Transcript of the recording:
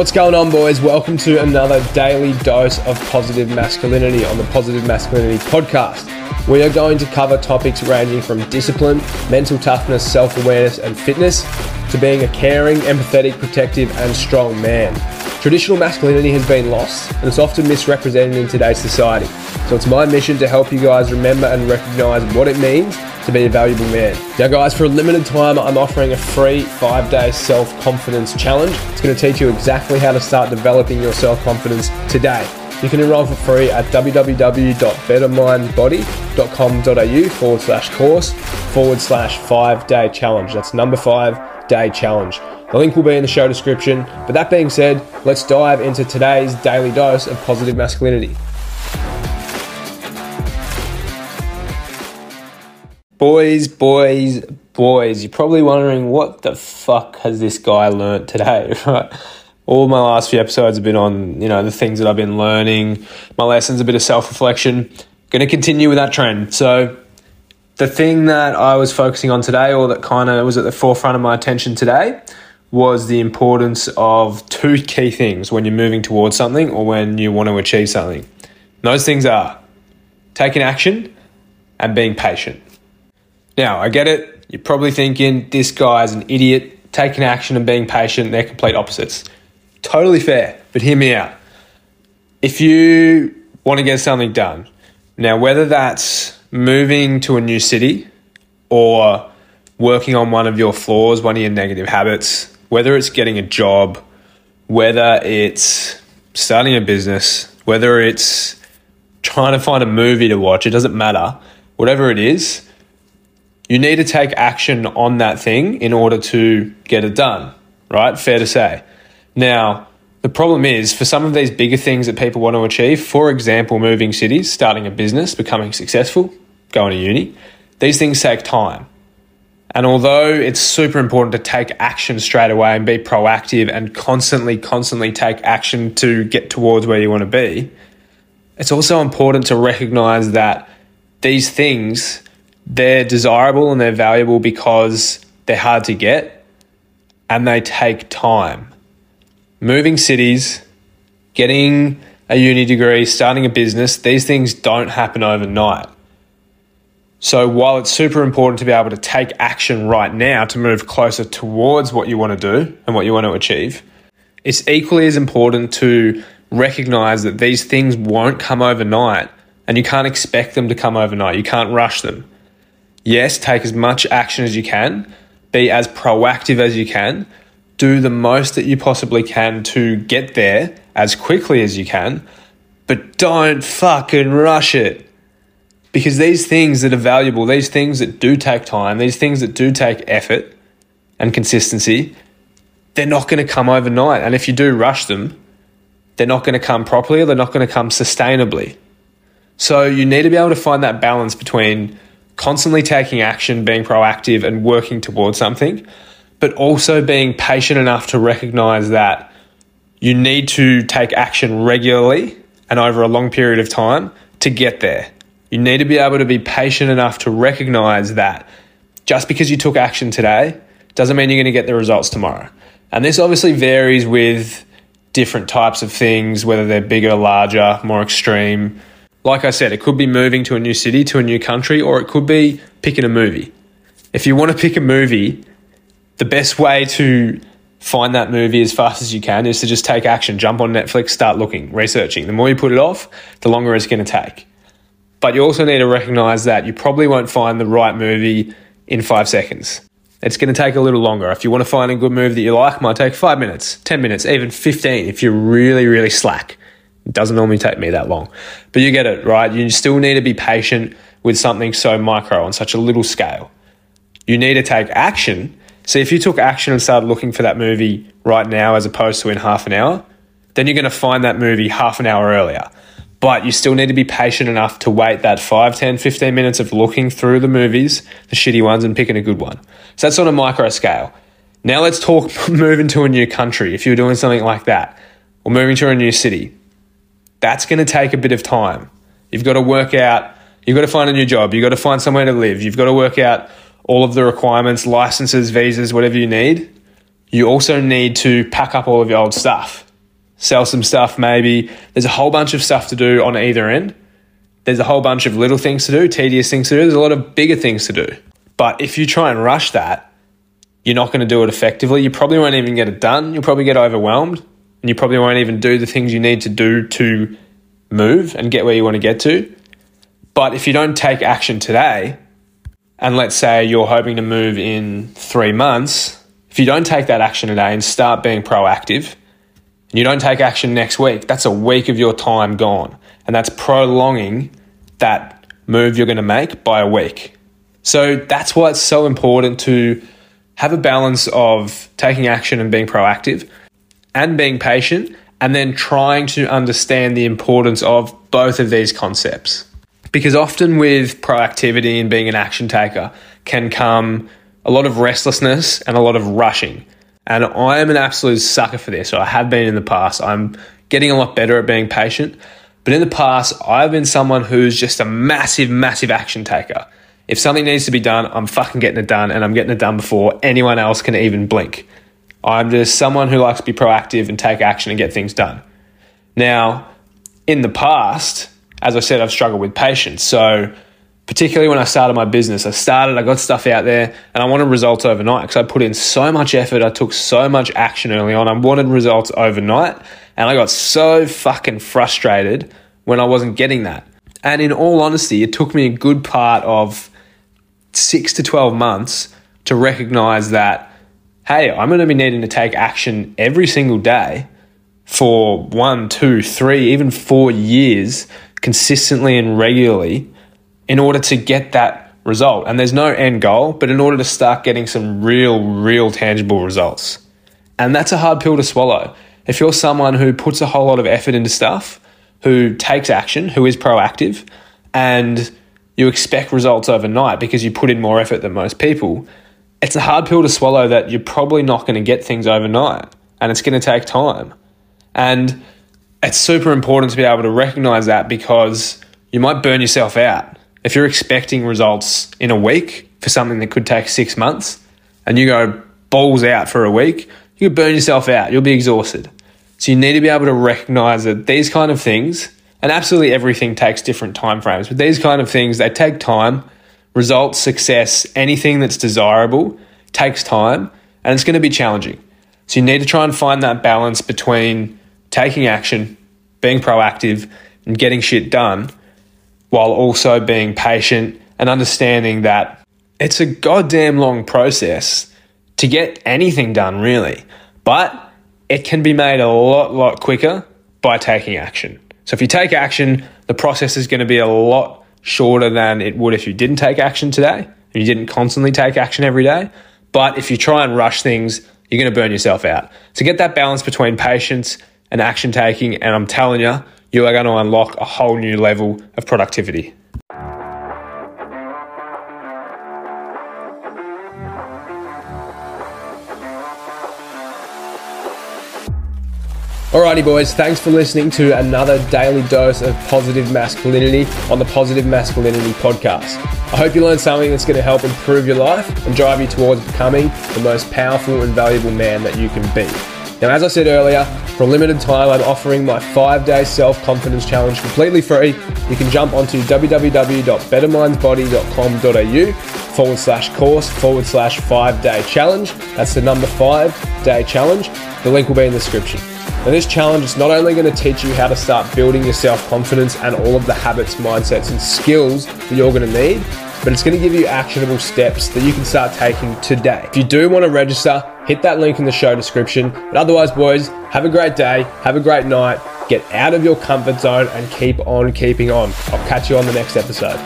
What's going on, boys? Welcome to another daily dose of positive masculinity on the Positive Masculinity Podcast. We are going to cover topics ranging from discipline, mental toughness, self awareness, and fitness to being a caring, empathetic, protective, and strong man. Traditional masculinity has been lost and it's often misrepresented in today's society. So it's my mission to help you guys remember and recognize what it means to be a valuable man. Now, guys, for a limited time, I'm offering a free five day self confidence challenge. It's going to teach you exactly how to start developing your self confidence today. You can enroll for free at www.bettermindbody.com.au forward slash course forward slash five day challenge. That's number five day challenge. The link will be in the show description. But that being said, let's dive into today's daily dose of positive masculinity. Boys, boys, boys, you're probably wondering what the fuck has this guy learnt today, right? All my last few episodes have been on, you know, the things that I've been learning, my lessons, a bit of self reflection. Going to continue with that trend. So, the thing that I was focusing on today, or that kind of was at the forefront of my attention today, was the importance of two key things when you're moving towards something or when you want to achieve something. those things are taking action and being patient. Now, I get it. You're probably thinking this guy's an idiot. Taking action and being patient, they're complete opposites. Totally fair, but hear me out. If you want to get something done, now whether that's moving to a new city or working on one of your flaws, one of your negative habits, whether it's getting a job, whether it's starting a business, whether it's trying to find a movie to watch, it doesn't matter. Whatever it is, you need to take action on that thing in order to get it done, right? Fair to say. Now, the problem is for some of these bigger things that people want to achieve, for example, moving cities, starting a business, becoming successful, going to uni, these things take time. And although it's super important to take action straight away and be proactive and constantly, constantly take action to get towards where you want to be, it's also important to recognize that these things they're desirable and they're valuable because they're hard to get and they take time. Moving cities, getting a uni degree, starting a business, these things don't happen overnight. So while it's super important to be able to take action right now to move closer towards what you want to do and what you want to achieve, it's equally as important to recognize that these things won't come overnight and you can't expect them to come overnight. You can't rush them yes, take as much action as you can, be as proactive as you can, do the most that you possibly can to get there as quickly as you can, but don't fucking rush it. Because these things that are valuable, these things that do take time, these things that do take effort and consistency, they're not going to come overnight. And if you do rush them, they're not going to come properly, they're not going to come sustainably. So you need to be able to find that balance between constantly taking action, being proactive, and working towards something, but also being patient enough to recognize that you need to take action regularly and over a long period of time to get there. You need to be able to be patient enough to recognize that just because you took action today doesn't mean you're going to get the results tomorrow. And this obviously varies with different types of things, whether they're bigger, larger, more extreme, like I said, it could be moving to a new city, to a new country, or it could be picking a movie. If you want to pick a movie, the best way to find that movie as fast as you can is to just take action, jump on Netflix, start looking, researching. The more you put it off, the longer it's going to take. But you also need to recognize that you probably won't find the right movie in five seconds. It's going to take a little longer. If you want to find a good movie that you like, might take five minutes, 10 minutes, even 15 if you're really, really slack. It doesn't normally take me that long. But you get it, right? You still need to be patient with something so micro on such a little scale. You need to take action. So if you took action and started looking for that movie right now as opposed to in half an hour, then you're going to find that movie half an hour earlier. But you still need to be patient enough to wait that 5, 10, 15 minutes of looking through the movies, the shitty ones, and picking a good one. So that's on a micro scale. Now let's talk moving to a new country. If you're doing something like that, or moving to a new city, that's going to take a bit of time. You've got to work out, you've got to find a new job, you've got to find somewhere to live, you've got to work out all of the requirements, licenses, visas, whatever you need. You also need to pack up all of your old stuff. Sell some stuff maybe. There's a whole bunch of stuff to do on either end. There's a whole bunch of little things to do, tedious things to do. There's a lot of bigger things to do. But if you try and rush that, you're not going to do it effectively. You probably won't even get it done. You'll probably get overwhelmed and you probably won't even do the things you need to do to move and get where you want to get to. But if you don't take action today, and let's say you're hoping to move in three months, if you don't take that action today and start being proactive, and you don't take action next week, that's a week of your time gone. And that's prolonging that move you're going to make by a week. So that's why it's so important to have a balance of taking action and being proactive and being patient, and then trying to understand the importance of both of these concepts. Because often with proactivity and being an action taker can come a lot of restlessness and a lot of rushing. And I am an absolute sucker for this. I have been in the past. I'm getting a lot better at being patient. But in the past, I've been someone who's just a massive, massive action taker. If something needs to be done, I'm fucking getting it done and I'm getting it done before anyone else can even blink. I'm just someone who likes to be proactive and take action and get things done. Now, in the past, as I said, I've struggled with patience. So, particularly when I started my business, I started, I got stuff out there, and I wanted results overnight because I put in so much effort. I took so much action early on. I wanted results overnight, and I got so fucking frustrated when I wasn't getting that. And in all honesty, it took me a good part of six to 12 months to recognize that, hey, I'm going to be needing to take action every single day for one, two, three, even four years consistently and regularly in order to get that result. And there's no end goal, but in order to start getting some real, real tangible results. And that's a hard pill to swallow. If you're someone who puts a whole lot of effort into stuff, who takes action, who is proactive, and you expect results overnight because you put in more effort than most people, it's a hard pill to swallow that you're probably not going to get things overnight and it's going to take time. And it's super important to be able to recognize that because you might burn yourself out. If you're expecting results in a week for something that could take six months and you go balls out for a week, you could burn yourself out. You'll be exhausted. So you need to be able to recognize that these kind of things and absolutely everything takes different time frames. But these kind of things, they take time. Results, success, anything that's desirable takes time and it's going to be challenging. So you need to try and find that balance between taking action, being proactive, and getting shit done while also being patient and understanding that it's a goddamn long process to get anything done, really. But it can be made a lot, lot quicker by taking action. So if you take action, the process is going to be a lot shorter than it would if you didn't take action today and you didn't constantly take action every day. But if you try and rush things, you're going to burn yourself out. So get that balance between patience and action taking, and I'm telling you, you are going to unlock a whole new level of productivity. Alrighty, boys, thanks for listening to another daily dose of positive masculinity on the Positive Masculinity Podcast. I hope you learned something that's going to help improve your life and drive you towards becoming the most powerful and valuable man that you can be. Now, as I said earlier, for a limited time, I'm offering my five day self confidence challenge completely free. You can jump onto www.bettermindsbody.com.au forward slash course forward slash five day challenge. That's the number five day challenge. The link will be in the description. Now, this challenge is not only going to teach you how to start building your self confidence and all of the habits, mindsets, and skills that you're going to need, but it's going to give you actionable steps that you can start taking today. If you do want to register, hit that link in the show description. But otherwise, boys, have a great day, have a great night, get out of your comfort zone, and keep on keeping on. I'll catch you on the next episode.